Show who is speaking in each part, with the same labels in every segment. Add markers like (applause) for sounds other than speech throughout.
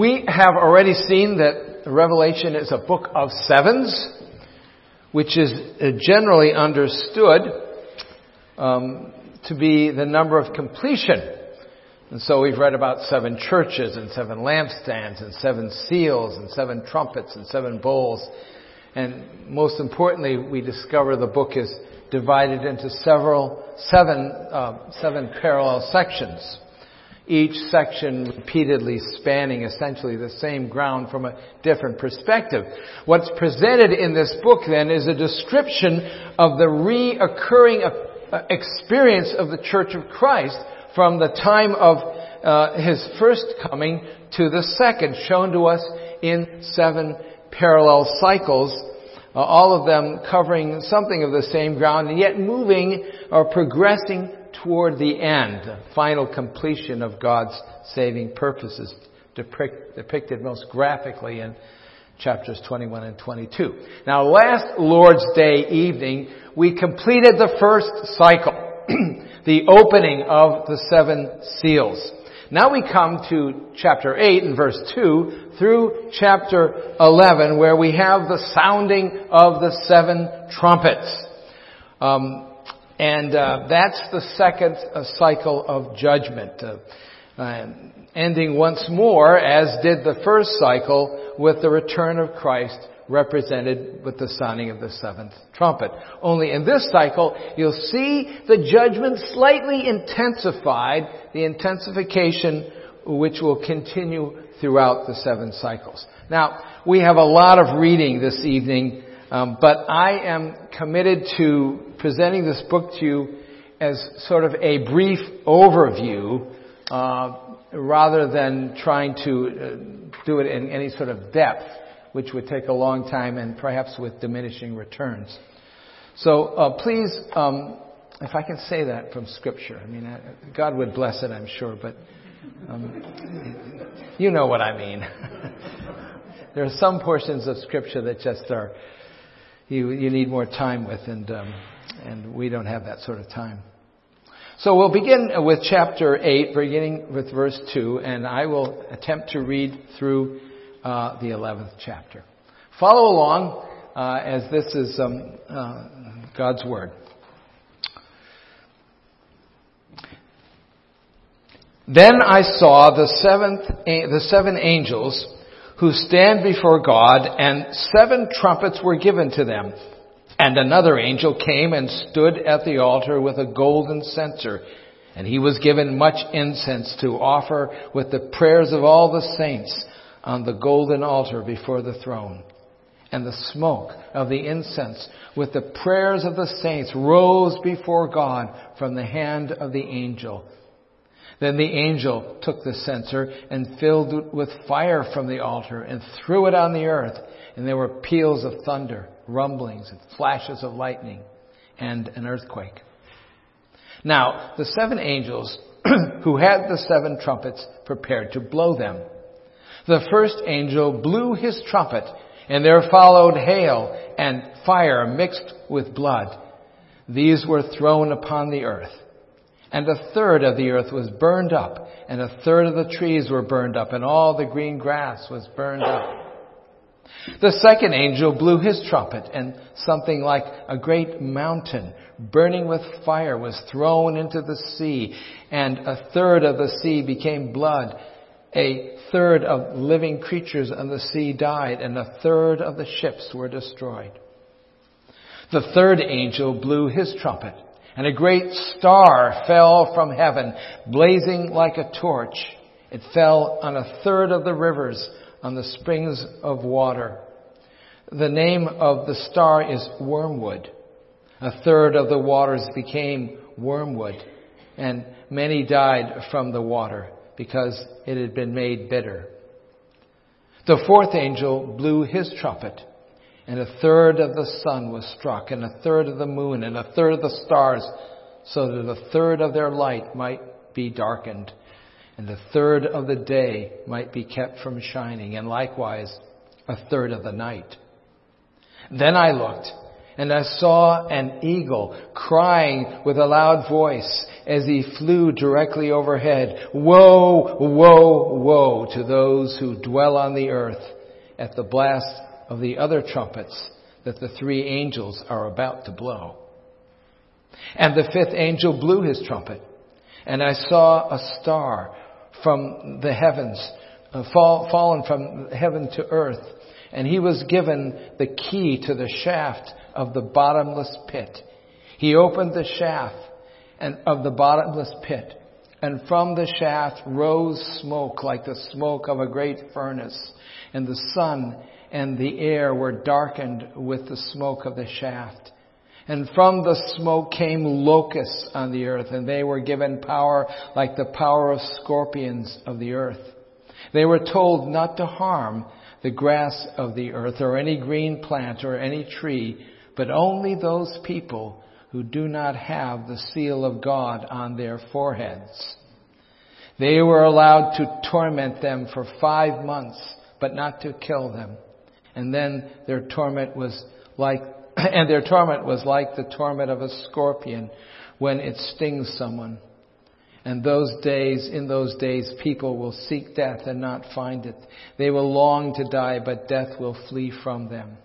Speaker 1: We have already seen that Revelation is a book of sevens, which is generally understood um, to be the number of completion. And so we've read about seven churches and seven lampstands and seven seals and seven trumpets and seven bowls. And most importantly, we discover the book is divided into several, seven, uh, seven parallel sections. Each section repeatedly spanning essentially the same ground from a different perspective. What's presented in this book then is a description of the reoccurring uh, experience of the Church of Christ from the time of uh, his first coming to the second, shown to us in seven parallel cycles uh, all of them covering something of the same ground and yet moving or progressing toward the end, the final completion of God's saving purposes depicted most graphically in chapters 21 and 22. Now last Lord's Day evening, we completed the first cycle, (clears throat) the opening of the seven seals. Now we come to chapter 8 and verse 2 through chapter 11 where we have the sounding of the seven trumpets. Um, and uh, that's the second uh, cycle of judgment. Uh, uh, ending once more, as did the first cycle, with the return of Christ represented with the sounding of the seventh trumpet. Only in this cycle, you'll see the judgment slightly intensified, the intensification which will continue throughout the seven cycles. Now, we have a lot of reading this evening, um, but I am committed to presenting this book to you as sort of a brief overview, uh, rather than trying to uh, do it in any sort of depth which would take a long time and perhaps with diminishing returns. So uh, please, um, if I can say that from Scripture, I mean, uh, God would bless it, I'm sure, but um, you know what I mean. (laughs) there are some portions of Scripture that just are you you need more time with, and um, and we don't have that sort of time. So we'll begin with chapter 8, beginning with verse 2, and I will attempt to read through uh, the 11th chapter. Follow along uh, as this is um, uh, God's Word. Then I saw the seventh, the seven angels who stand before God, and seven trumpets were given to them. And another angel came and stood at the altar with a golden censer, and he was given much incense to offer with the prayers of all the saints on the golden altar before the throne. And the smoke of the incense with the prayers of the saints rose before God from the hand of the angel. Then the angel took the censer and filled it with fire from the altar and threw it on the earth. And there were peals of thunder, rumblings, and flashes of lightning, and an earthquake. Now, the seven angels (clears throat) who had the seven trumpets prepared to blow them. The first angel blew his trumpet, and there followed hail and fire mixed with blood. These were thrown upon the earth. And a third of the earth was burned up, and a third of the trees were burned up, and all the green grass was burned up. The second angel blew his trumpet, and something like a great mountain burning with fire was thrown into the sea, and a third of the sea became blood, a third of living creatures on the sea died, and a third of the ships were destroyed. The third angel blew his trumpet, and a great star fell from heaven, blazing like a torch. It fell on a third of the rivers, on the springs of water. The name of the star is Wormwood. A third of the waters became wormwood, and many died from the water because it had been made bitter. The fourth angel blew his trumpet, and a third of the sun was struck, and a third of the moon, and a third of the stars, so that a third of their light might be darkened, and a third of the day might be kept from shining, and likewise a third of the night. Then I looked, And I saw an eagle crying with a loud voice as he flew directly overhead. Woe, woe, woe to those who dwell on the earth at the blast of the other trumpets that the three angels are about to blow. And the fifth angel blew his trumpet, and I saw a star from the heavens, uh, fall, fallen from heaven to earth, and he was given the key to the shaft of the bottomless pit. He opened the shaft and of the bottomless pit, and from the shaft rose smoke like the smoke of a great furnace, and the sun and the air were darkened with the smoke of the shaft. And from the smoke came locusts on the earth, and they were given power like the power of scorpions of the earth. They were told not to harm the grass of the earth or any green plant or any tree, but only those people who do not have the seal of God on their foreheads. They were allowed to torment them for five months, but not to kill them. And then their torment was like, (clears throat) and their torment was like the torment of a scorpion when it stings someone. And those days, in those days, people will seek death and not find it. They will long to die, but death will flee from them.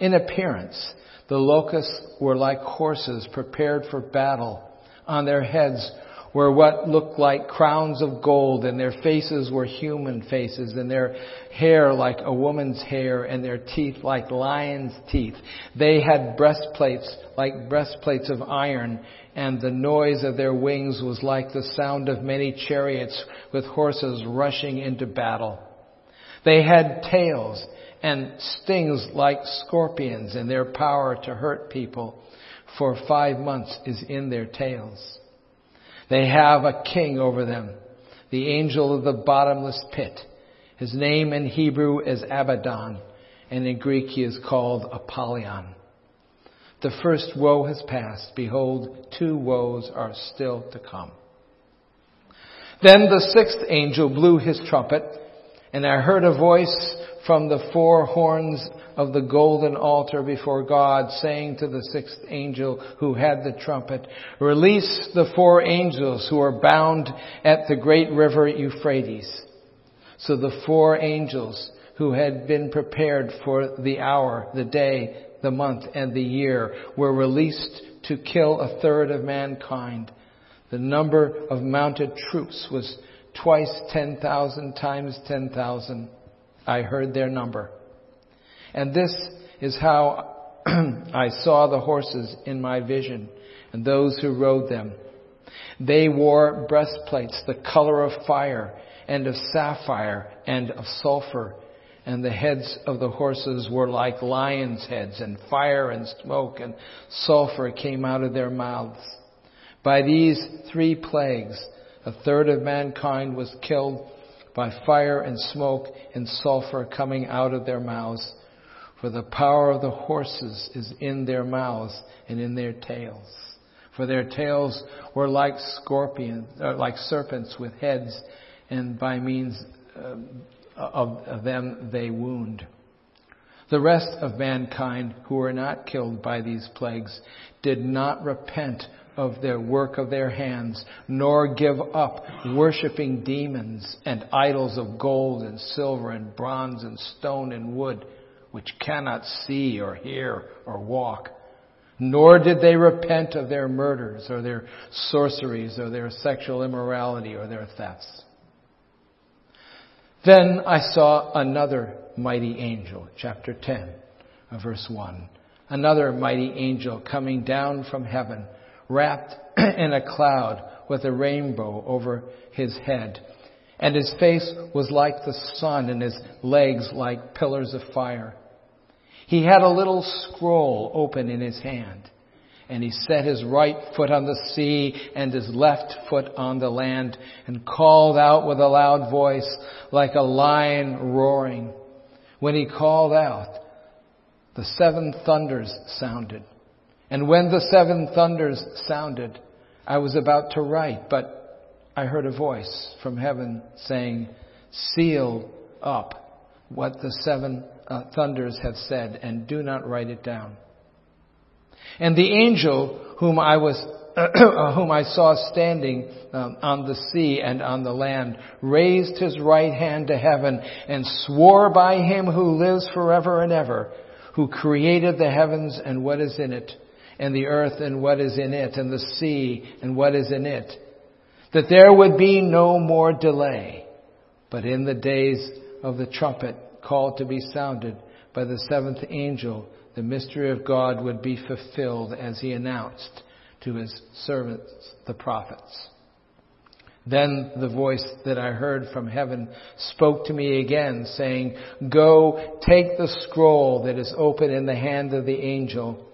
Speaker 1: In appearance, the locusts were like horses prepared for battle. On their heads were what looked like crowns of gold, and their faces were human faces, and their hair like a woman's hair, and their teeth like lion's teeth. They had breastplates like breastplates of iron, and the noise of their wings was like the sound of many chariots with horses rushing into battle. They had tails and stings like scorpions, and their power to hurt people for five months is in their tails. They have a king over them, the angel of the bottomless pit. His name in Hebrew is Abaddon, and in Greek he is called Apollyon. The first woe has passed. Behold, two woes are still to come. Then the sixth angel blew his trumpet, and I heard a voice from the four horns of the golden altar before God, saying to the sixth angel who had the trumpet, release the four angels who are bound at the great river Euphrates. So the four angels who had been prepared for the hour, the day, the month, and the year were released to kill a third of mankind. The number of mounted troops was twice 10,000 times 10,000. I heard their number. And this is how (clears throat) I saw the horses in my vision and those who rode them. They wore breastplates the color of fire and of sapphire and of sulfur. And the heads of the horses were like lions' heads, and fire and smoke and sulfur came out of their mouths. By these three plagues, a third of mankind was killed by fire and smoke and sulfur coming out of their mouths. For the power of the horses is in their mouths and in their tails. For their tails were like scorpions, uh, like serpents with heads, and by means uh, of them they wound. The rest of mankind who were not killed by these plagues did not repent of their work of their hands, nor give up worshiping demons and idols of gold and silver and bronze and stone and wood, which cannot see or hear or walk. Nor did they repent of their murders or their sorceries or their sexual immorality or their thefts. Then I saw another mighty angel, chapter 10, uh, verse 1. Another mighty angel coming down from heaven wrapped (clears throat) in a cloud with a rainbow over his head. And his face was like the sun and his legs like pillars of fire. He had a little scroll open in his hand. And he set his right foot on the sea and his left foot on the land and called out with a loud voice like a lion roaring. When he called out, the seven thunders sounded. And when the seven thunders sounded, I was about to write, but I heard a voice from heaven saying, Seal up what the seven uh, thunders have said and do not write it down. And the angel whom I was (clears throat) whom I saw standing um, on the sea and on the land, raised his right hand to heaven and swore by him who lives forever and ever, who created the heavens and what is in it, and the earth and what is in it, and the sea and what is in it, that there would be no more delay, but in the days of the trumpet called to be sounded by the seventh angel, the mystery of God would be fulfilled as he announced to his servants, the prophets. Then the voice that I heard from heaven spoke to me again, saying, Go, take the scroll that is open in the hand of the angel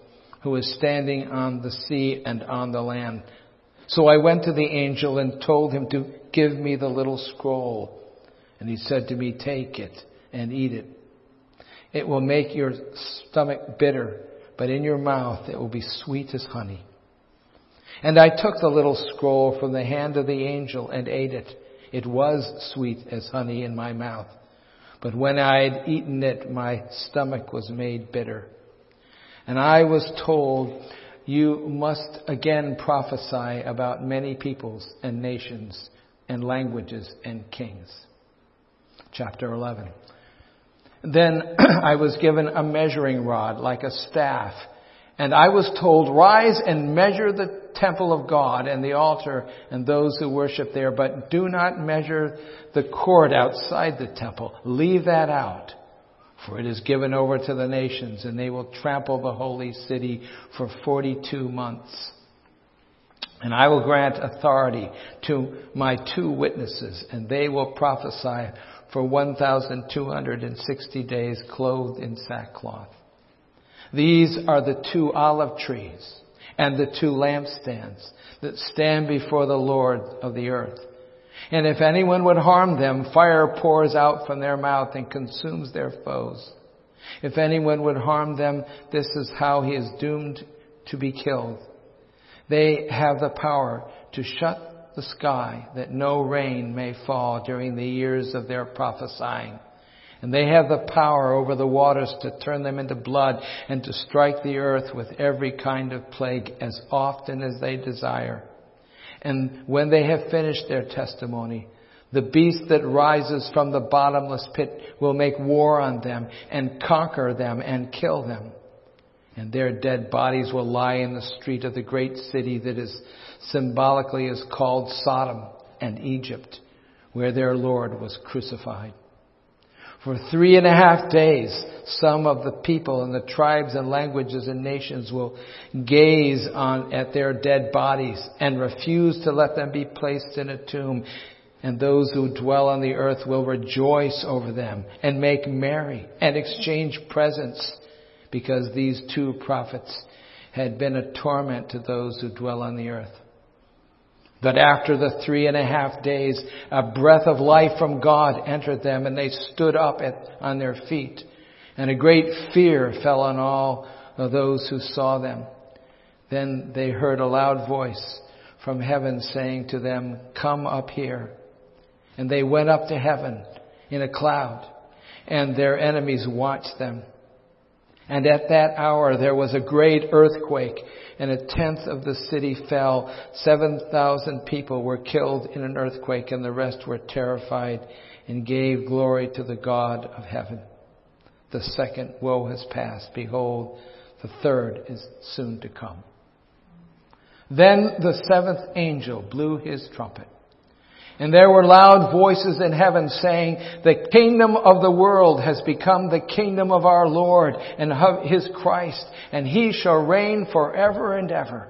Speaker 1: who is standing on the sea and on the land. So I went to the angel and told him to give me the little scroll. And he said to me, Take it and eat it. It will make your stomach bitter, but in your mouth it will be sweet as honey. And I took the little scroll from the hand of the angel and ate it. It was sweet as honey in my mouth. But when I had eaten it, my stomach was made bitter. And I was told, you must again prophesy about many peoples and nations and languages and kings. Chapter 11. Then (clears throat) I was given a measuring rod like a staff and I was told, rise and measure the temple of God and the altar and those who worship there, but do not measure the court outside the temple. Leave that out. For it is given over to the nations and they will trample the holy city for 42 months. And I will grant authority to my two witnesses and they will prophesy for 1,260 days clothed in sackcloth. These are the two olive trees and the two lampstands that stand before the Lord of the earth. And if anyone would harm them, fire pours out from their mouth and consumes their foes. If anyone would harm them, this is how he is doomed to be killed. They have the power to shut the sky that no rain may fall during the years of their prophesying and they have the power over the waters to turn them into blood and to strike the earth with every kind of plague as often as they desire. And when they have finished their testimony, the beast that rises from the bottomless pit will make war on them and conquer them and kill them. And their dead bodies will lie in the street of the great city that is symbolically is called Sodom and Egypt, where their Lord was crucified. For three and a half days, some of the people and the tribes and languages and nations will gaze on, at their dead bodies and refuse to let them be placed in a tomb. And those who dwell on the earth will rejoice over them and make merry and exchange presents because these two prophets had been a torment to those who dwell on the earth. But after the three and a half days, a breath of life from God entered them and they stood up at, on their feet. And a great fear fell on all of those who saw them. Then they heard a loud voice from heaven saying to them, come up here. And they went up to heaven in a cloud and their enemies watched them. And at that hour there was a great earthquake and a tenth of the city fell. 7,000 people were killed in an earthquake and the rest were terrified and gave glory to the God of heaven. The second woe has passed. Behold, the third is soon to come. Then the seventh angel blew his trumpet and there were loud voices in heaven saying, the kingdom of the world has become the kingdom of our Lord and his Christ, and he shall reign forever and ever.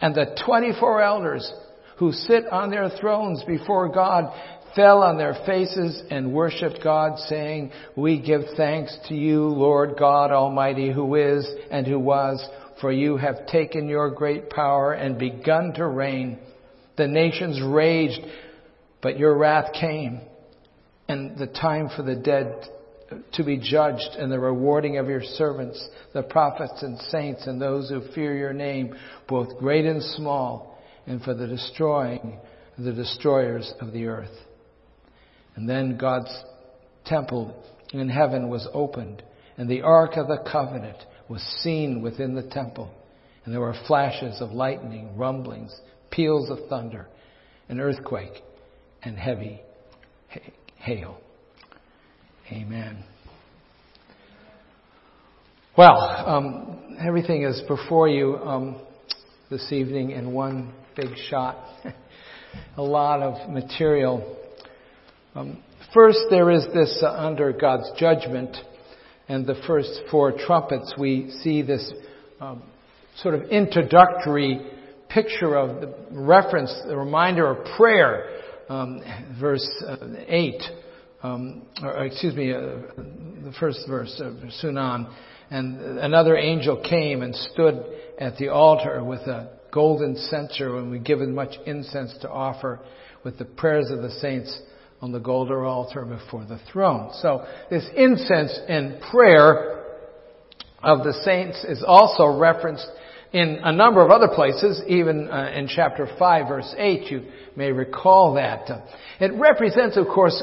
Speaker 1: And the 24 elders who sit on their thrones before God fell on their faces and worshiped God saying, we give thanks to you, Lord God Almighty, who is and who was, for you have taken your great power and begun to reign. The nations raged, but your wrath came, and the time for the dead to be judged, and the rewarding of your servants, the prophets and saints, and those who fear your name, both great and small, and for the destroying the destroyers of the earth. And then God's temple in heaven was opened, and the ark of the covenant was seen within the temple. And there were flashes of lightning, rumblings, peals of thunder, an earthquake, and heavy hail. Amen. Well, um, everything is before you um, this evening in one big shot. (laughs) A lot of material. Um, first, there is this uh, under God's judgment, and the first four trumpets, we see this um, sort of introductory picture of the reference, the reminder of prayer, um, verse uh, 8, um, or excuse me, uh, the first verse of Sunan. And another angel came and stood at the altar with a golden censer and we given much incense to offer with the prayers of the saints on the golden altar before the throne. So this incense and prayer of the saints is also referenced in a number of other places, even uh, in chapter 5 verse 8, you may recall that. It represents, of course,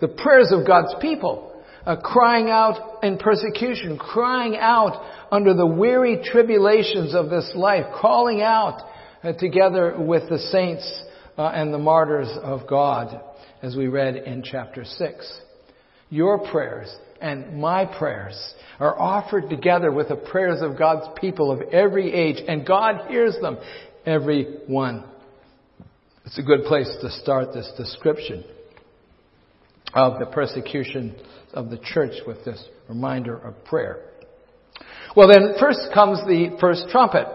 Speaker 1: the prayers of God's people, uh, crying out in persecution, crying out under the weary tribulations of this life, calling out uh, together with the saints uh, and the martyrs of God, as we read in chapter 6. Your prayers and my prayers are offered together with the prayers of God's people of every age, and God hears them, every one. It's a good place to start this description of the persecution of the church with this reminder of prayer. Well, then, first comes the first trumpet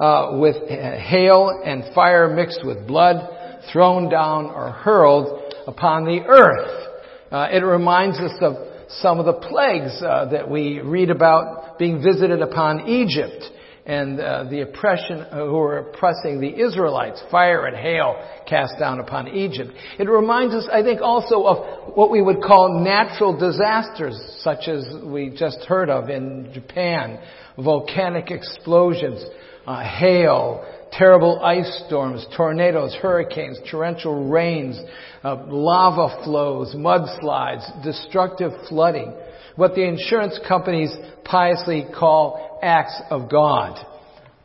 Speaker 1: uh, with hail and fire mixed with blood thrown down or hurled upon the earth. Uh, it reminds us of some of the plagues uh, that we read about being visited upon Egypt and uh, the oppression uh, who were oppressing the Israelites, fire and hail cast down upon Egypt. It reminds us, I think, also of what we would call natural disasters, such as we just heard of in Japan, volcanic explosions, uh, hail, terrible ice storms, tornadoes, hurricanes, torrential rains, uh, lava flows, mudslides, destructive flooding, what the insurance companies piously call acts of God.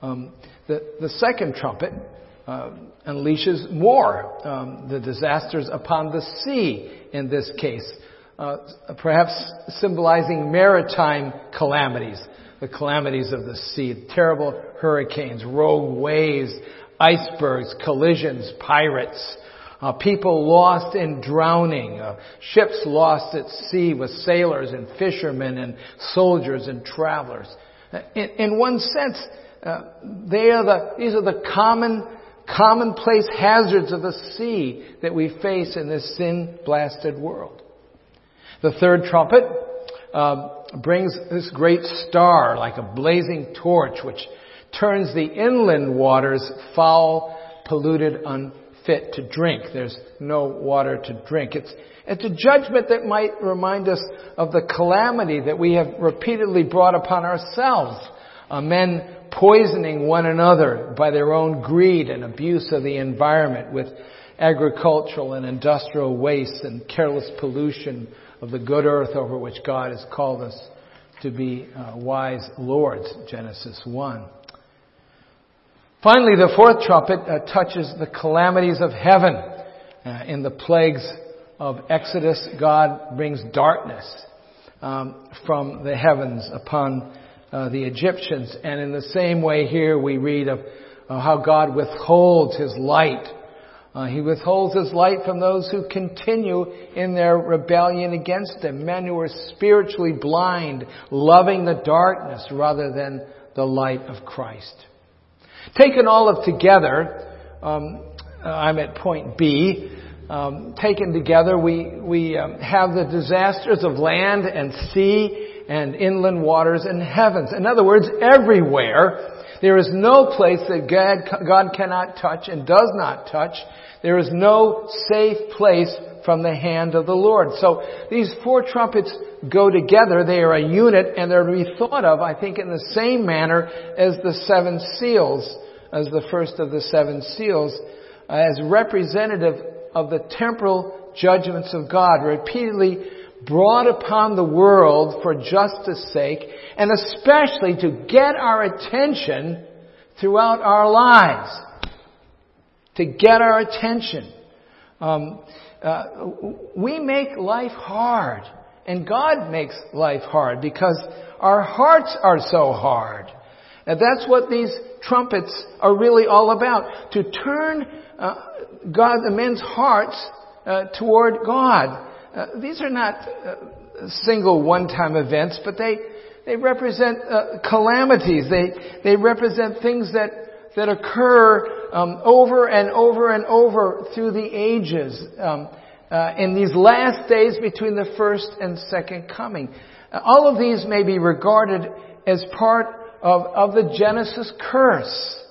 Speaker 1: Um, the, the second trumpet uh, unleashes more, um, the disasters upon the sea in this case, uh, perhaps symbolizing maritime calamities the calamities of the sea, terrible hurricanes, rogue waves, icebergs, collisions, pirates, uh, people lost in drowning, uh, ships lost at sea with sailors and fishermen and soldiers and travelers. Uh, in, in one sense, uh, they are the, these are the common, commonplace hazards of the sea that we face in this sin-blasted world. The third trumpet uh, brings this great star like a blazing torch which turns the inland waters foul, polluted, unfit to drink. There's no water to drink. It's, it's a judgment that might remind us of the calamity that we have repeatedly brought upon ourselves. Uh, men poisoning one another by their own greed and abuse of the environment with agricultural and industrial waste and careless pollution of the good earth over which God has called us to be uh, wise lords, Genesis 1. Finally, the fourth trumpet uh, touches the calamities of heaven. Uh, in the plagues of Exodus, God brings darkness um, from the heavens upon uh, the Egyptians. And in the same way here we read of uh, how God withholds His light uh, he withholds his light from those who continue in their rebellion against him. Men who are spiritually blind, loving the darkness rather than the light of Christ. Taken all of together, um, uh, I'm at point B. Um, taken together, we we um, have the disasters of land and sea and inland waters and heavens. In other words, everywhere there is no place that God, God cannot touch and does not touch. There is no safe place from the hand of the Lord. So these four trumpets go together. They are a unit and they're to be thought of, I think, in the same manner as the seven seals, as the first of the seven seals, as representative of the temporal judgments of God, repeatedly brought upon the world for justice sake, and especially to get our attention throughout our lives to get our attention. Um, uh, we make life hard, and God makes life hard because our hearts are so hard. And that's what these trumpets are really all about. To turn uh, God, the men's hearts uh, toward God. Uh, these are not uh, single one-time events, but they they represent uh, calamities. They they represent things that that occur um, over and over and over through the ages um, uh, in these last days between the first and second coming. Uh, all of these may be regarded as part of, of the Genesis curse,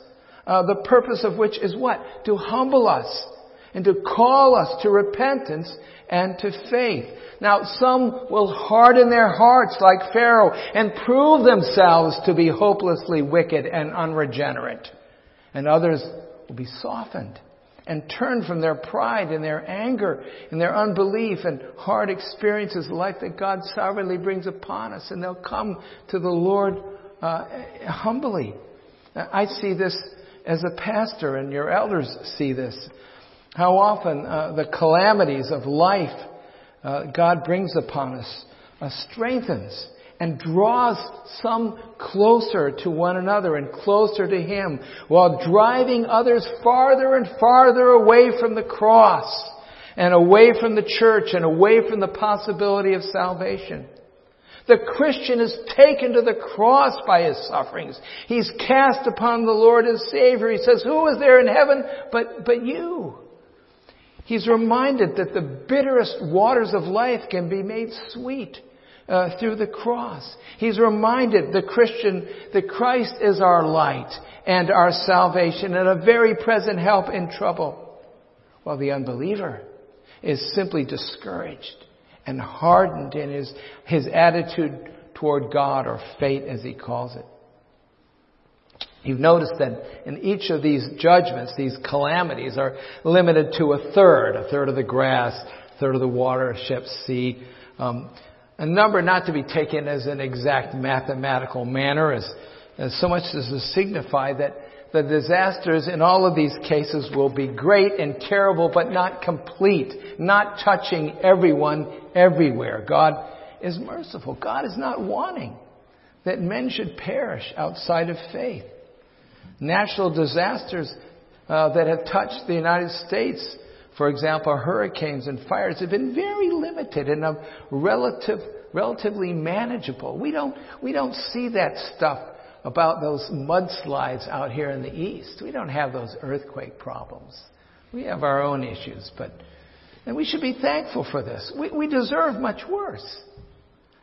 Speaker 1: uh, the purpose of which is what? To humble us and to call us to repentance and to faith. Now, some will harden their hearts like Pharaoh and prove themselves to be hopelessly wicked and unregenerate and others will be softened and turn from their pride and their anger and their unbelief and hard experiences life that God sovereignly brings upon us, and they'll come to the Lord uh, humbly. I see this as a pastor, and your elders see this. How often uh, the calamities of life uh, God brings upon us uh, strengthens and draws some closer to one another and closer to Him while driving others farther and farther away from the cross and away from the church and away from the possibility of salvation. The Christian is taken to the cross by his sufferings. He's cast upon the Lord and Savior. He says, who is there in heaven but, but you? He's reminded that the bitterest waters of life can be made sweet uh, through the cross. He's reminded the Christian that Christ is our light and our salvation and a very present help in trouble. While the unbeliever is simply discouraged and hardened in his, his attitude toward God or fate as he calls it. You've noticed that in each of these judgments, these calamities are limited to a third, a third of the grass, a third of the water, ships, sea. Um, a number not to be taken as an exact mathematical manner, as, as so much as to signify that the disasters in all of these cases will be great and terrible, but not complete, not touching everyone everywhere. God is merciful. God is not wanting that men should perish outside of faith. Natural disasters uh, that have touched the United States for example, hurricanes and fires have been very limited and of relative, relatively manageable. We don't, we don't see that stuff about those mudslides out here in the east. We don't have those earthquake problems. We have our own issues, but and we should be thankful for this. We, we deserve much worse.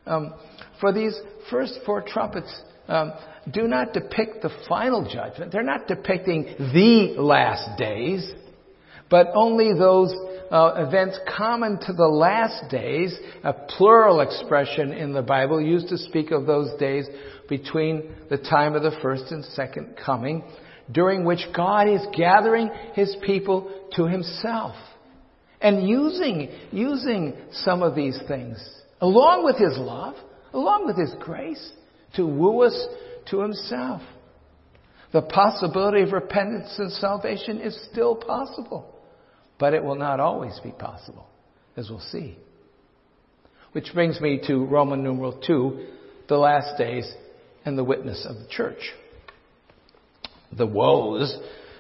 Speaker 1: Um, for these first four trumpets um, do not depict the final judgment. They're not depicting the last days but only those uh, events common to the last days, a plural expression in the Bible used to speak of those days between the time of the first and second coming, during which God is gathering His people to Himself and using, using some of these things along with His love, along with His grace to woo us to Himself. The possibility of repentance and salvation is still possible. But it will not always be possible, as we'll see. Which brings me to Roman numeral 2, the last days and the witness of the church. The woes,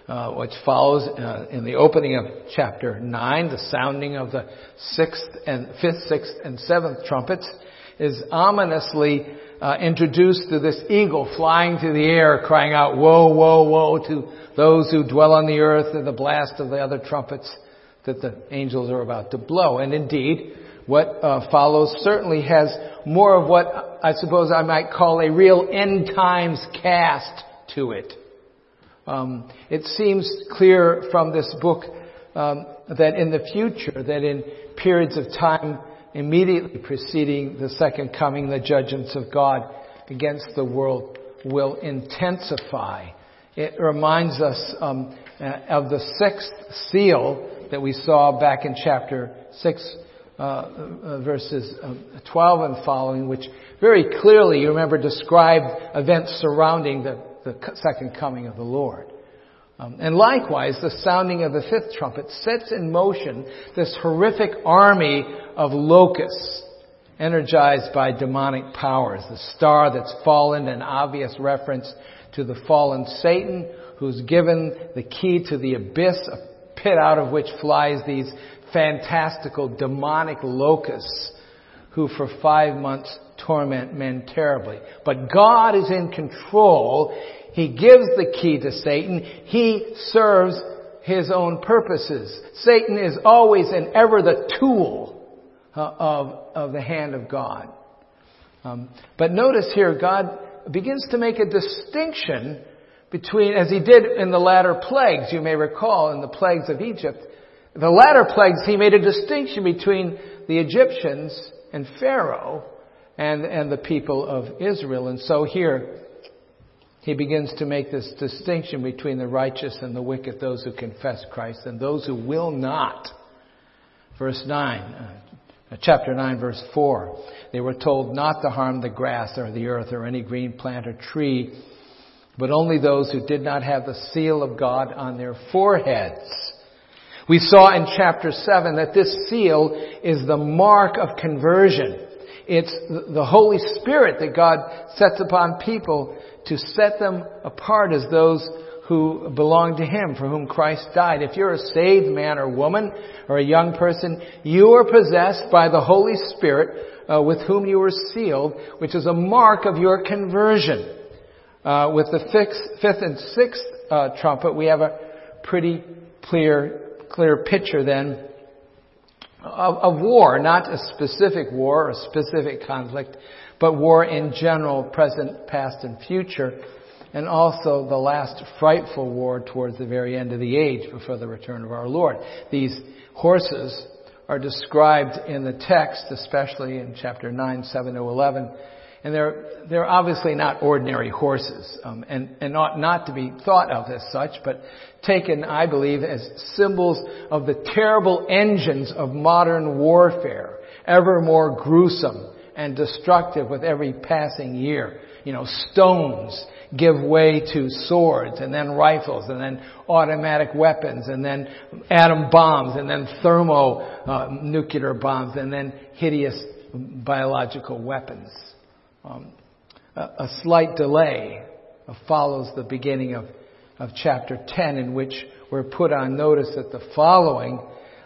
Speaker 1: uh, which follows uh, in the opening of chapter 9, the sounding of the sixth and fifth, sixth, and seventh trumpets, is ominously uh, introduced to this eagle flying through the air, crying out, "Woe, woe, woe!" to those who dwell on the earth, and the blast of the other trumpets that the angels are about to blow. And indeed, what uh, follows certainly has more of what I suppose I might call a real end times cast to it. Um, it seems clear from this book um, that in the future, that in periods of time immediately preceding the second coming, the judgments of God against the world will intensify. It reminds us um, uh, of the sixth seal that we saw back in chapter 6, uh, uh, verses um, 12 and following, which very clearly, you remember, described events surrounding the the second coming of the Lord. Um, and likewise, the sounding of the fifth trumpet sets in motion this horrific army of locusts energized by demonic powers. The star that's fallen, an obvious reference to the fallen Satan, who's given the key to the abyss, a pit out of which flies these fantastical demonic locusts who for five months torment men terribly. But God is in control. He gives the key to Satan. He serves his own purposes. Satan is always and ever the tool uh, of, of the hand of God. Um, but notice here, God begins to make a distinction between, as he did in the latter plagues, you may recall in the plagues of Egypt, the latter plagues, he made a distinction between the Egyptians and Pharaoh and, and the people of Israel. And so here, he begins to make this distinction between the righteous and the wicked, those who confess Christ and those who will not. Verse 9, uh, chapter 9, verse 4. They were told not to harm the grass or the earth or any green plant or tree, but only those who did not have the seal of God on their foreheads. We saw in chapter 7 that this seal is the mark of conversion. It's the Holy Spirit that God sets upon people to set them apart as those who belong to Him, for whom Christ died. If you're a saved man or woman or a young person, you are possessed by the Holy Spirit uh, with whom you were sealed, which is a mark of your conversion. Uh, with the fifth, and sixth uh, trumpet, we have a pretty clear clear picture then of, war, not a specific war or a specific conflict, but war in general, present, past, and future, and also the last frightful war towards the very end of the age before the return of our Lord. These horses are described in the text, especially in chapter 9, 7 to 11, and they're, they're obviously not ordinary horses, um, and, and ought not to be thought of as such, but taken, I believe, as symbols of the terrible engines of modern warfare, ever more gruesome and destructive with every passing year. You know, stones give way to swords, and then rifles, and then automatic weapons, and then atom bombs, and then thermonuclear uh, bombs, and then hideous biological weapons. Um, a, a, slight delay follows the beginning of, of chapter 10 in which we're put on notice that the following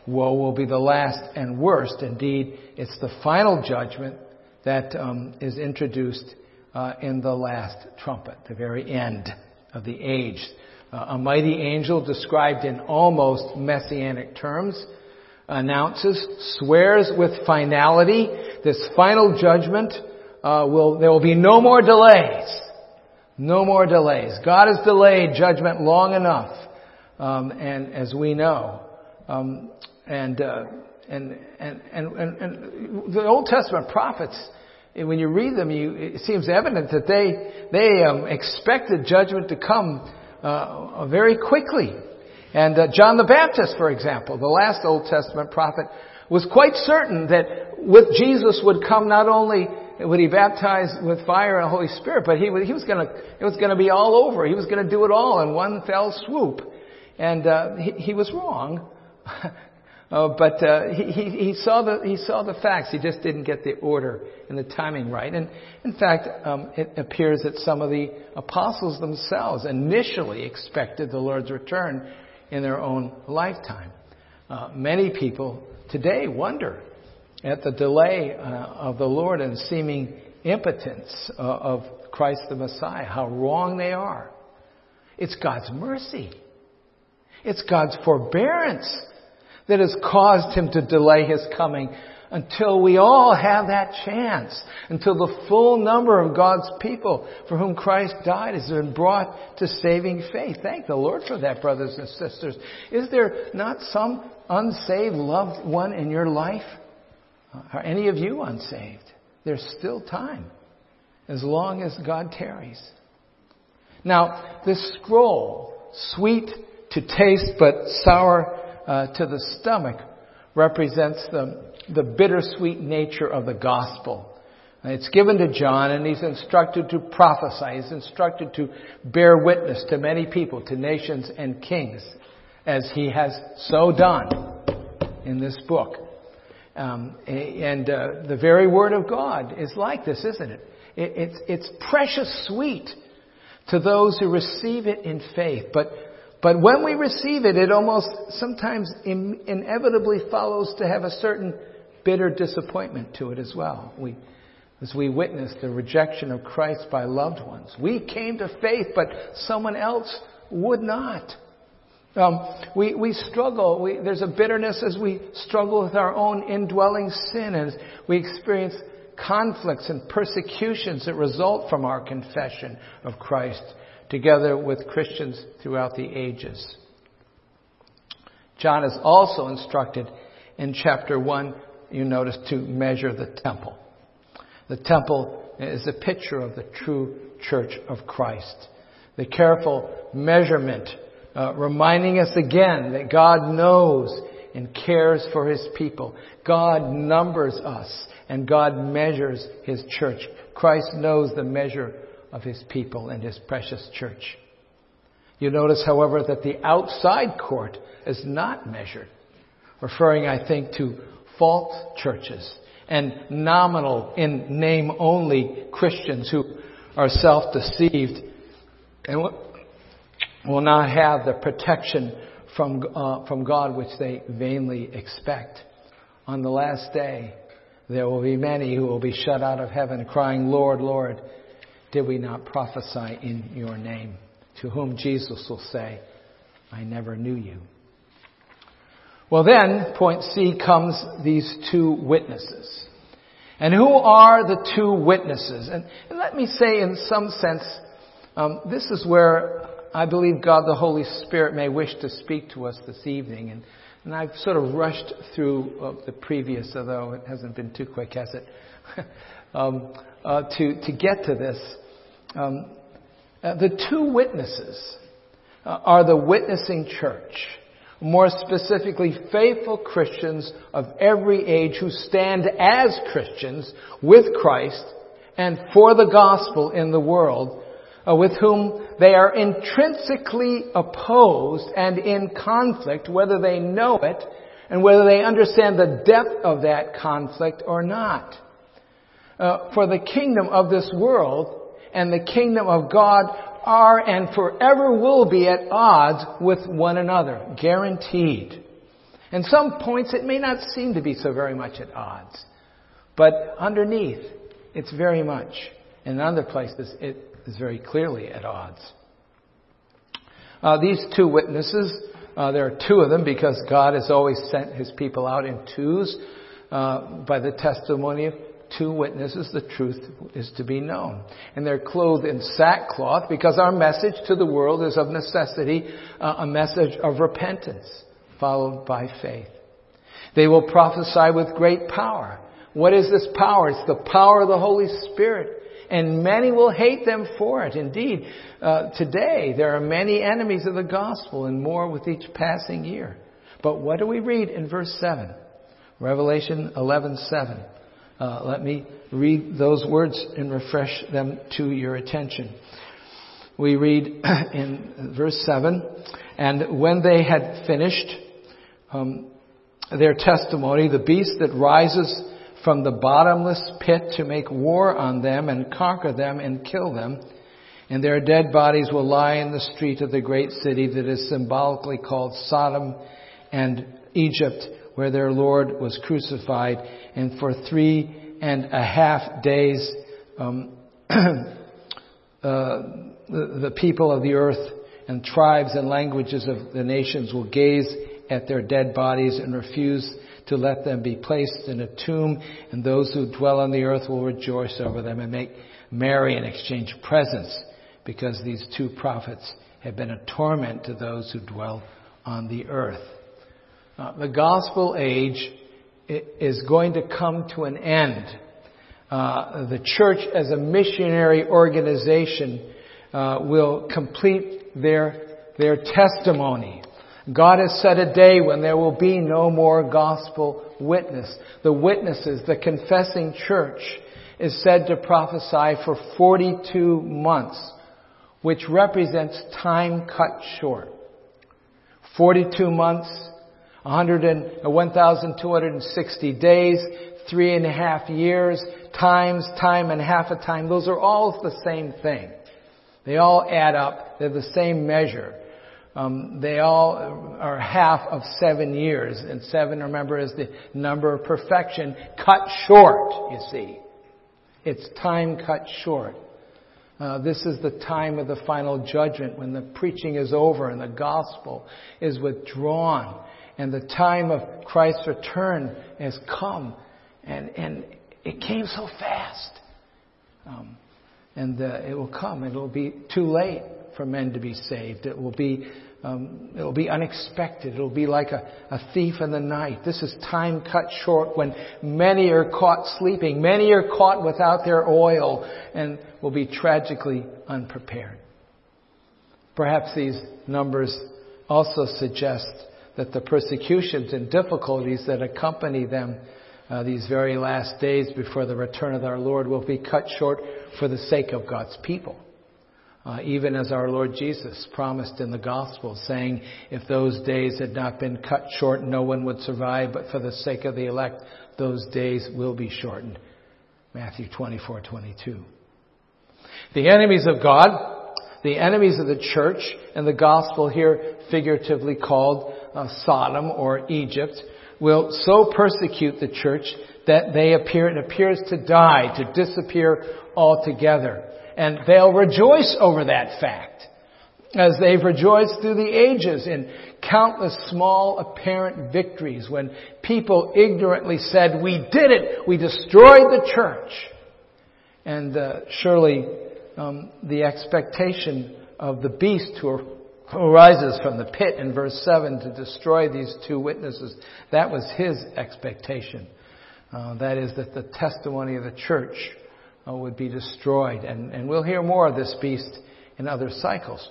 Speaker 1: woe will be the last and worst. Indeed, it's the final judgment that um, is introduced uh, in the last trumpet, the very end of the age. Uh, a mighty angel described in almost messianic terms announces, swears with finality this final judgment uh, will, there will be no more delays. No more delays. God has delayed judgment long enough. Um, and as we know, um, and, uh, and, and, and, and, and, the Old Testament prophets, when you read them, you, it seems evident that they, they um, expected judgment to come uh, very quickly. And uh, John the Baptist, for example, the last Old Testament prophet, was quite certain that with Jesus would come not only would he baptize with fire and the Holy Spirit, but he, he was going to, it was going to be all over. He was going to do it all in one fell swoop. And uh, he, he was wrong. (laughs) uh, but uh, he, he, he, saw the, he saw the facts. He just didn't get the order and the timing right. And in fact, um, it appears that some of the apostles themselves initially expected the Lord's return in their own lifetime. Uh, many people today wonder at the delay uh, of the Lord and seeming impotence uh, of Christ the Messiah, how wrong they are. It's God's mercy. It's God's forbearance that has caused him to delay his coming until we all have that chance, until the full number of God's people for whom Christ died has been brought to saving faith. Thank the Lord for that, brothers and sisters. Is there not some unsaved loved one in your life? Are any of you unsaved? There's still time, as long as God tarries. Now, this scroll, sweet to taste but sour uh, to the stomach, represents the, the bittersweet nature of the gospel. It's given to John and he's instructed to prophesy. He's instructed to bear witness to many people, to nations and kings, as he has so done in this book. Um, and uh, the very word of God is like this, isn't it? it? It's, it's precious sweet to those who receive it in faith. But, but when we receive it, it almost sometimes in, inevitably follows to have a certain bitter disappointment to it as well. We, as we witness the rejection of Christ by loved ones. We came to faith, but someone else would not. Um, we, we struggle. We, there's a bitterness as we struggle with our own indwelling sin, as we experience conflicts and persecutions that result from our confession of Christ, together with Christians throughout the ages. John is also instructed in chapter 1, you notice, to measure the temple. The temple is a picture of the true church of Christ. The careful measurement, uh, reminding us again that God knows and cares for His people. God numbers us and God measures His church. Christ knows the measure of His people and His precious church. You notice, however, that the outside court is not measured, referring, I think, to false churches and nominal in name only Christians who are self-deceived and will not have the protection from, uh, from God which they vainly expect. On the last day, there will be many who will be shut out of heaven crying, Lord, Lord, did we not prophesy in your name? To whom Jesus will say, I never knew you. Well, then, point C comes these two witnesses. And who are the two witnesses? And, and let me say, in some sense, um, this is where I believe God the Holy Spirit may wish to speak to us this evening. And, and I've sort of rushed through uh, the previous, although it hasn't been too quick, has it? (laughs) um, uh, to, to get to this. Um, uh, the two witnesses uh, are the witnessing church more specifically, faithful Christians of every age who stand as Christians with Christ and for the gospel in the world, uh, with whom they are intrinsically opposed and in conflict, whether they know it and whether they understand the depth of that conflict or not. Uh, for the kingdom of this world and the kingdom of God are and forever will be at odds with one another. Guaranteed. In some points it may not seem to be so very much at odds. But underneath, it's very much. In other places, it is very clearly at odds. Uh, these two witnesses, uh, there are two of them because God has always sent his people out in twos uh, by the testimony of two witnesses, the truth is to be known. And they're clothed in sackcloth because our message to the world is of necessity uh, a message of repentance followed by faith. They will prophesy with great power. What is this power? It's the power of the Holy Spirit. And many will hate them for it. Indeed, uh, today there are many enemies of the gospel and more with each passing year. But what do we read in verse 7? Revelation 11:7. Uh, let me read those words and refresh them to your attention. We read (clears throat) in verse 7 And when they had finished um, their testimony, the beast that rises from the bottomless pit to make war on them and conquer them and kill them, and their dead bodies will lie in the street of the great city that is symbolically called Sodom and Egypt, where their Lord was crucified, and for three and a half days, um, (clears throat) uh, the, the people of the earth and tribes and languages of the nations will gaze at their dead bodies and refuse to let them be placed in a tomb, and those who dwell on the earth will rejoice over them and make merry and exchange presents, because these two prophets have been a torment to those who dwell on the earth. Uh, the gospel age is going to come to an end. Uh, the church as a missionary organization uh, will complete their, their testimony. God has set a day when there will be no more gospel witness. The witnesses, the confessing church, is said to prophesy for 42 months, which represents time cut short. 42 months, 1,260 days, three and a half years, times, time and half a time. Those are all the same thing. They all add up. They're the same measure. Um, they all are half of seven years, and seven, remember, is the number of perfection cut short. You see, it's time cut short. Uh, this is the time of the final judgment when the preaching is over and the gospel is withdrawn, and the time of Christ's return has come, and and it came so fast. Um, and uh, it will come. It will be too late for men to be saved. It will be um, it will be unexpected. It will be like a, a thief in the night. This is time cut short when many are caught sleeping. Many are caught without their oil and will be tragically unprepared. Perhaps these numbers also suggest that the persecutions and difficulties that accompany them uh, these very last days before the return of our Lord will be cut short for the sake of God's people. Uh, even as our Lord Jesus promised in the gospel, saying, if those days had not been cut short, no one would survive, but for the sake of the elect, those days will be shortened. Matthew 24, 22. The enemies of God, the enemies of the church, and the gospel here figuratively called uh, Sodom or Egypt, will so persecute the church that they appear, it appears to die, to disappear altogether. And they'll rejoice over that fact, as they've rejoiced through the ages in countless small apparent victories when people ignorantly said, we did it, we destroyed the church. And uh, surely um, the expectation of the beast who arises from the pit in verse 7 to destroy these two witnesses, that was his expectation. Uh, that is that the testimony of the church would be destroyed. And, and we'll hear more of this beast in other cycles.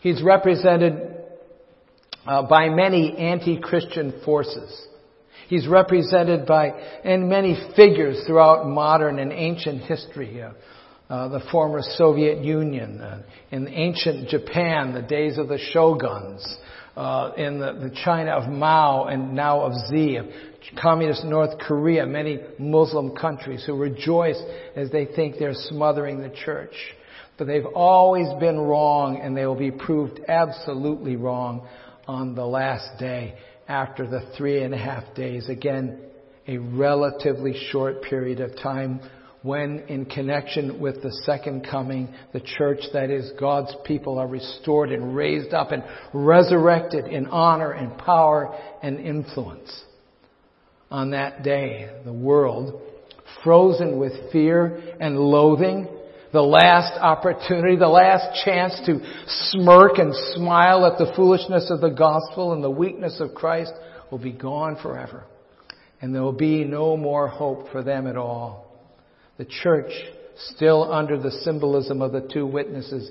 Speaker 1: He's represented uh, by many anti-Christian forces. He's represented by and many figures throughout modern and ancient history. Uh, uh, the former Soviet Union, uh, in ancient Japan, the days of the shoguns, uh, in the, the, China of Mao and now of Xi, communist North Korea, many Muslim countries who rejoice as they think they're smothering the church. But they've always been wrong and they will be proved absolutely wrong on the last day after the three and a half days. Again, a relatively short period of time when in connection with the second coming, the church, that is God's people, are restored and raised up and resurrected in honor and power and influence. On that day, the world, frozen with fear and loathing, the last opportunity, the last chance to smirk and smile at the foolishness of the gospel and the weakness of Christ will be gone forever. And there will be no more hope for them at all. The church, still under the symbolism of the two witnesses,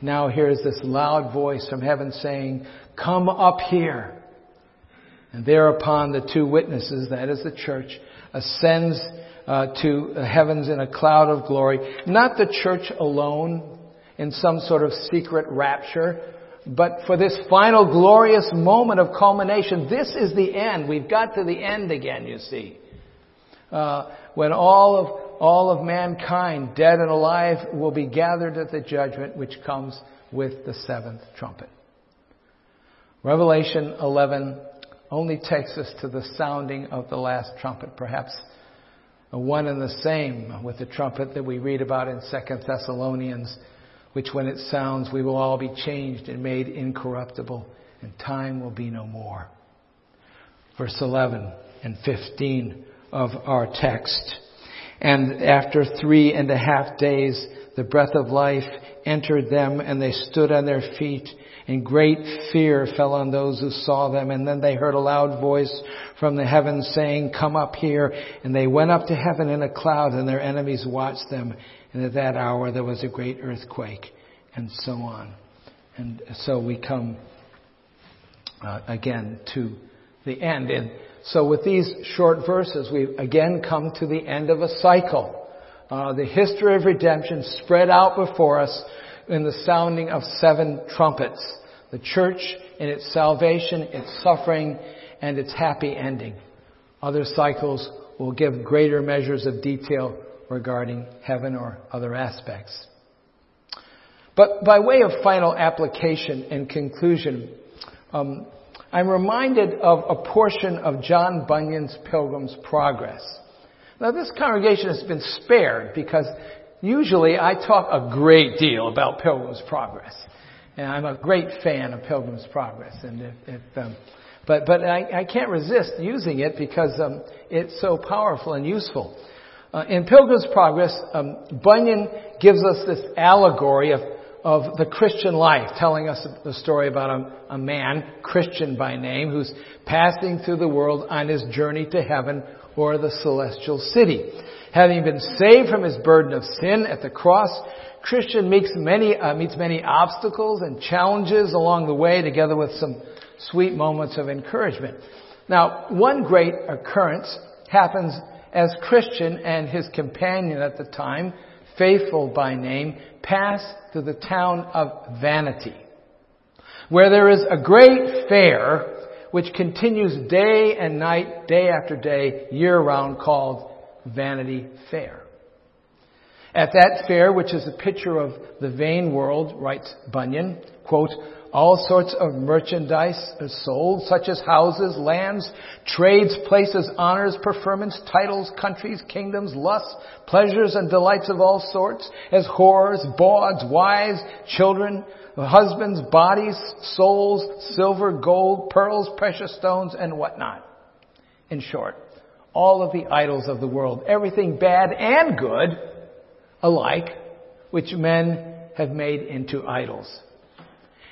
Speaker 1: now hears this loud voice from heaven saying, Come up here. And thereupon the two witnesses, that is the church, ascends uh, to heavens in a cloud of glory. Not the church alone in some sort of secret rapture, but for this final glorious moment of culmination. This is the end. We've got to the end again, you see. Uh, when all of all of mankind, dead and alive, will be gathered at the judgment which comes with the seventh trumpet. Revelation 11 only takes us to the sounding of the last trumpet, perhaps one and the same with the trumpet that we read about in 2 Thessalonians, which when it sounds, we will all be changed and made incorruptible, and time will be no more. Verse 11 and 15 of our text. And after three and a half days, the breath of life entered them and they stood on their feet and great fear fell on those who saw them. And then they heard a loud voice from the heavens saying, come up here. And they went up to heaven in a cloud and their enemies watched them. And at that hour there was a great earthquake and so on. And so we come uh, again to the end. And so with these short verses, we again come to the end of a cycle. uh, the history of redemption spread out before us in the sounding of seven trumpets. The church in its salvation, its suffering, and its happy ending. Other cycles will give greater measures of detail regarding heaven or other aspects. But by way of final application and conclusion, um, I'm reminded of a portion of John Bunyan's Pilgrim's Progress. Now this congregation has been spared because usually I talk a great deal about Pilgrim's Progress. And I'm a great fan of Pilgrim's Progress. And um, but but I, I, can't resist using it because um, it's so powerful and useful. Uh, in Pilgrim's Progress, um, Bunyan gives us this allegory of of the Christian life, telling us the story about a, a man, Christian by name, who's passing through the world on his journey to heaven or the celestial city. Having been saved from his burden of sin at the cross, Christian meets many, uh, meets many obstacles and challenges along the way together with some sweet moments of encouragement. Now, one great occurrence happens as Christian and his companion at the time, faithful by name, pass through the town of Vanity, where there is a great fair which continues day and night, day after day, year round, called Vanity Fair. At that fair, which is a picture of the vain world, writes Bunyan, quote, all sorts of merchandise is sold, such as houses, lands, trades, places, honors, preferments, titles, countries, kingdoms, lusts, pleasures, and delights of all sorts, as whores, bawds, wives, children, husbands, bodies, souls, silver, gold, pearls, precious stones, and whatnot. In short, all of the idols of the world, everything bad and good alike, which men have made into idols.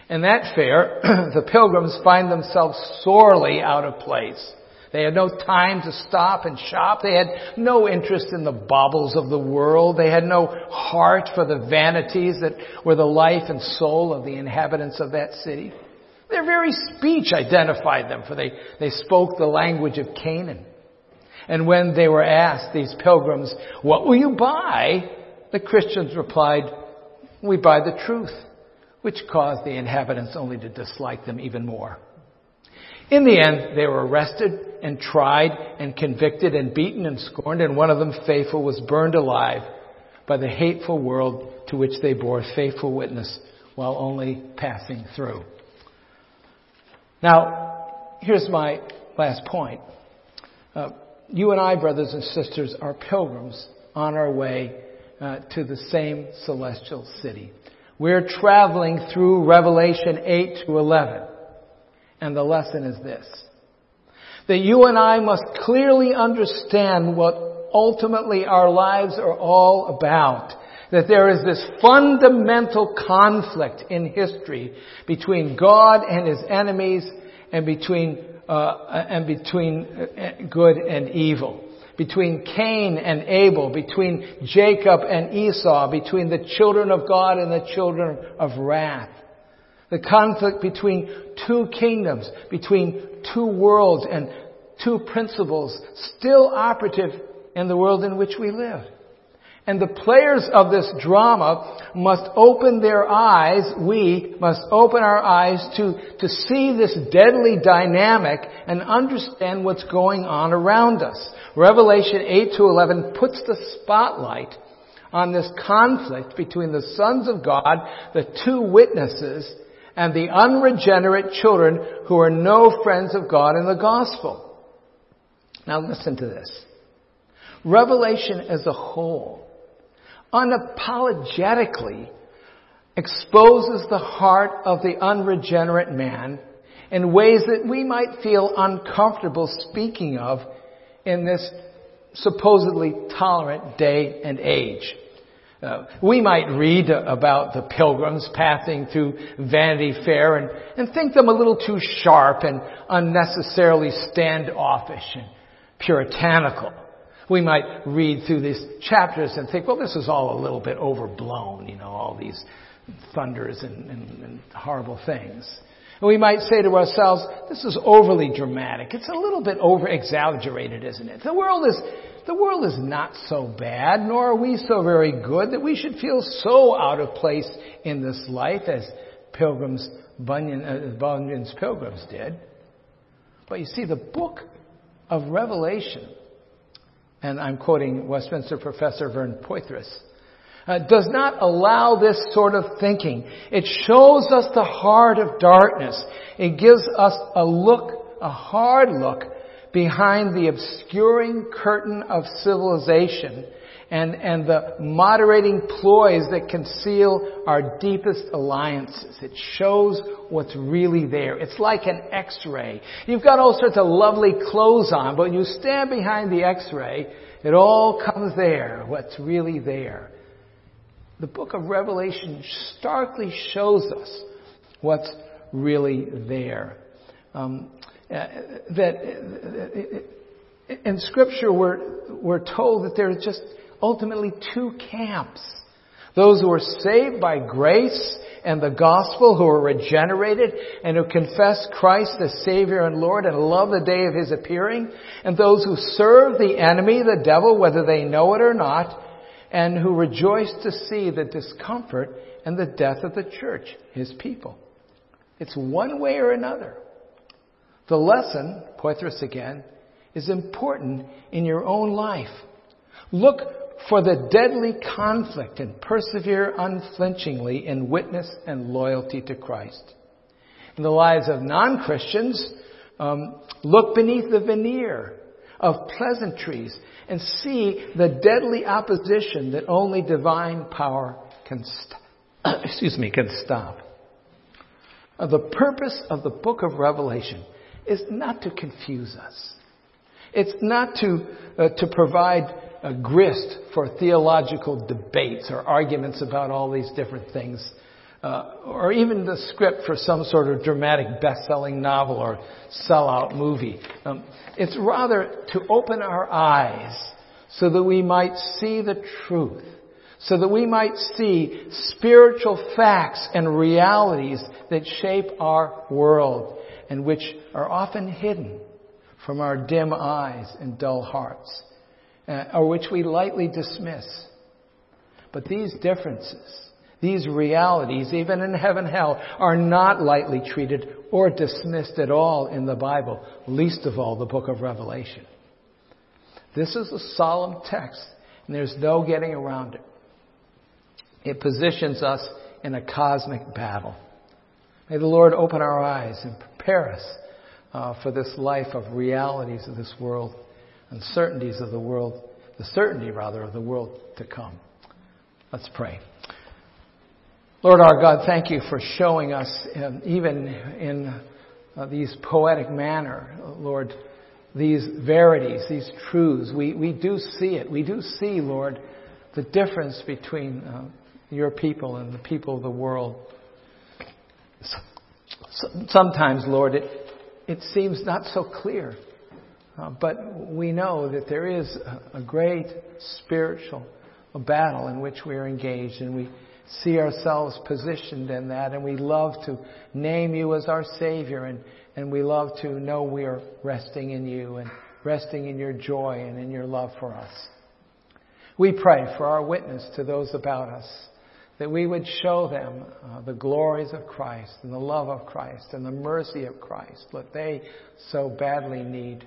Speaker 1: In that fair, (clears throat) the pilgrims find themselves sorely out of place. They had no time to stop and shop. They had no interest in the baubles of the world. They had no heart for the vanities that were the life and soul of the inhabitants of that city. Their very speech identified them, for they, they spoke the language of Canaan. And when they were asked, these pilgrims, what will you buy? The Christians replied, we buy the truth which caused the inhabitants only to dislike them even more. In the end, they were arrested and tried and convicted and beaten and scorned, and one of them, faithful, was burned alive by the hateful world to which they bore faithful witness while only passing through. Now, here's my last point. Uh, you and I, brothers and sisters, are pilgrims on our way uh, to the same celestial city. We're traveling through Revelation 8 to 11. And the lesson is this. That you and I must clearly understand what ultimately our lives are all about. That there is this fundamental conflict in history between God and His enemies and between, uh, and between uh, good and evil between Cain and Abel, between Jacob and Esau, between the children of God and the children of wrath. The conflict between two kingdoms, between two worlds and two principles still operative in the world in which we live. And the players of this drama must open their eyes, we must open our eyes to, to see this deadly dynamic and understand what's going on around us. Revelation 8 to 11 puts the spotlight on this conflict between the sons of God, the two witnesses, and the unregenerate children who are no friends of God in the gospel. Now listen to this. Revelation as a whole unapologetically exposes the heart of the unregenerate man in ways that we might feel uncomfortable speaking of in this supposedly tolerant day and age. Uh, we might read about the pilgrims passing through Vanity Fair and, and think them a little too sharp and unnecessarily standoffish and puritanical we might read through these chapters and think, well, this is all a little bit overblown, you know, all these thunders and, and, and horrible things. And we might say to ourselves, this is overly dramatic. It's a little bit over exaggerated, isn't it? The world is the world is not so bad, nor are we so very good that we should feel so out of place in this life as pilgrims, Bunyan, uh, Bunyan's pilgrims did. But you see, the book of Revelation, and I'm quoting Westminster professor Vern Poythress, uh, does not allow this sort of thinking. It shows us the heart of darkness. It gives us a look, a hard look behind the obscuring curtain of civilization and, and the moderating ploys that conceal our deepest alliances. It shows what's really there. It's like an x-ray. You've got all sorts of lovely clothes on, but when you stand behind the x-ray, it all comes there, what's really there the book of Revelation starkly shows us what's really there. Um, uh, that uh, in Scripture we're, we're told that there's just ultimately two camps. Those who are saved by grace and the gospel, who are regenerated and who confess Christ as Savior and Lord and love the day of His appearing, and those who serve the enemy, the devil, whether they know it or not, and who rejoice to see the discomfort and the death of the church, his people. It's one way or another. The lesson, Poythress again, is important in your own life. Look for the deadly conflict and persevere unflinchingly in witness and loyalty to Christ. In the lives of non-Christians, um, look beneath the veneer of pleasantries and see the deadly opposition that only divine power can st- (coughs) excuse me can stop. Uh, the purpose of the book of Revelation is not to confuse us. It's not to uh, to provide a grist for theological debates or arguments about all these different things uh, or even the script for some sort of dramatic best-selling novel or sellout movie. Um, it's rather to open our eyes so that we might see the truth, so that we might see spiritual facts and realities that shape our world and which are often hidden from our dim eyes and dull hearts, uh, or which we lightly dismiss. But these differences, these realities, even in heaven hell, are not lightly treated or dismissed at all in the Bible, least of all the book of Revelation. This is a solemn text, and there's no getting around it. It positions us in a cosmic battle. May the Lord open our eyes and prepare us uh, for this life of realities of this world, uncertainties of the world, the certainty rather of the world to come. Let's pray. Lord our God, thank you for showing us, um, even in uh, these poetic manner, Lord, these verities, these truths. We, we do see it. We do see, Lord, the difference between uh, your people and the people of the world. Sometimes, Lord, it, it seems not so clear. Uh, but we know that there is a, a great spiritual battle in which we are engaged, and we see ourselves positioned in that, and we love to name you as our Savior, and, and we love to know we are resting in you and resting in your joy and in your love for us. We pray for our witness to those about us, that we would show them uh, the glories of Christ and the love of Christ and the mercy of Christ that they so badly need.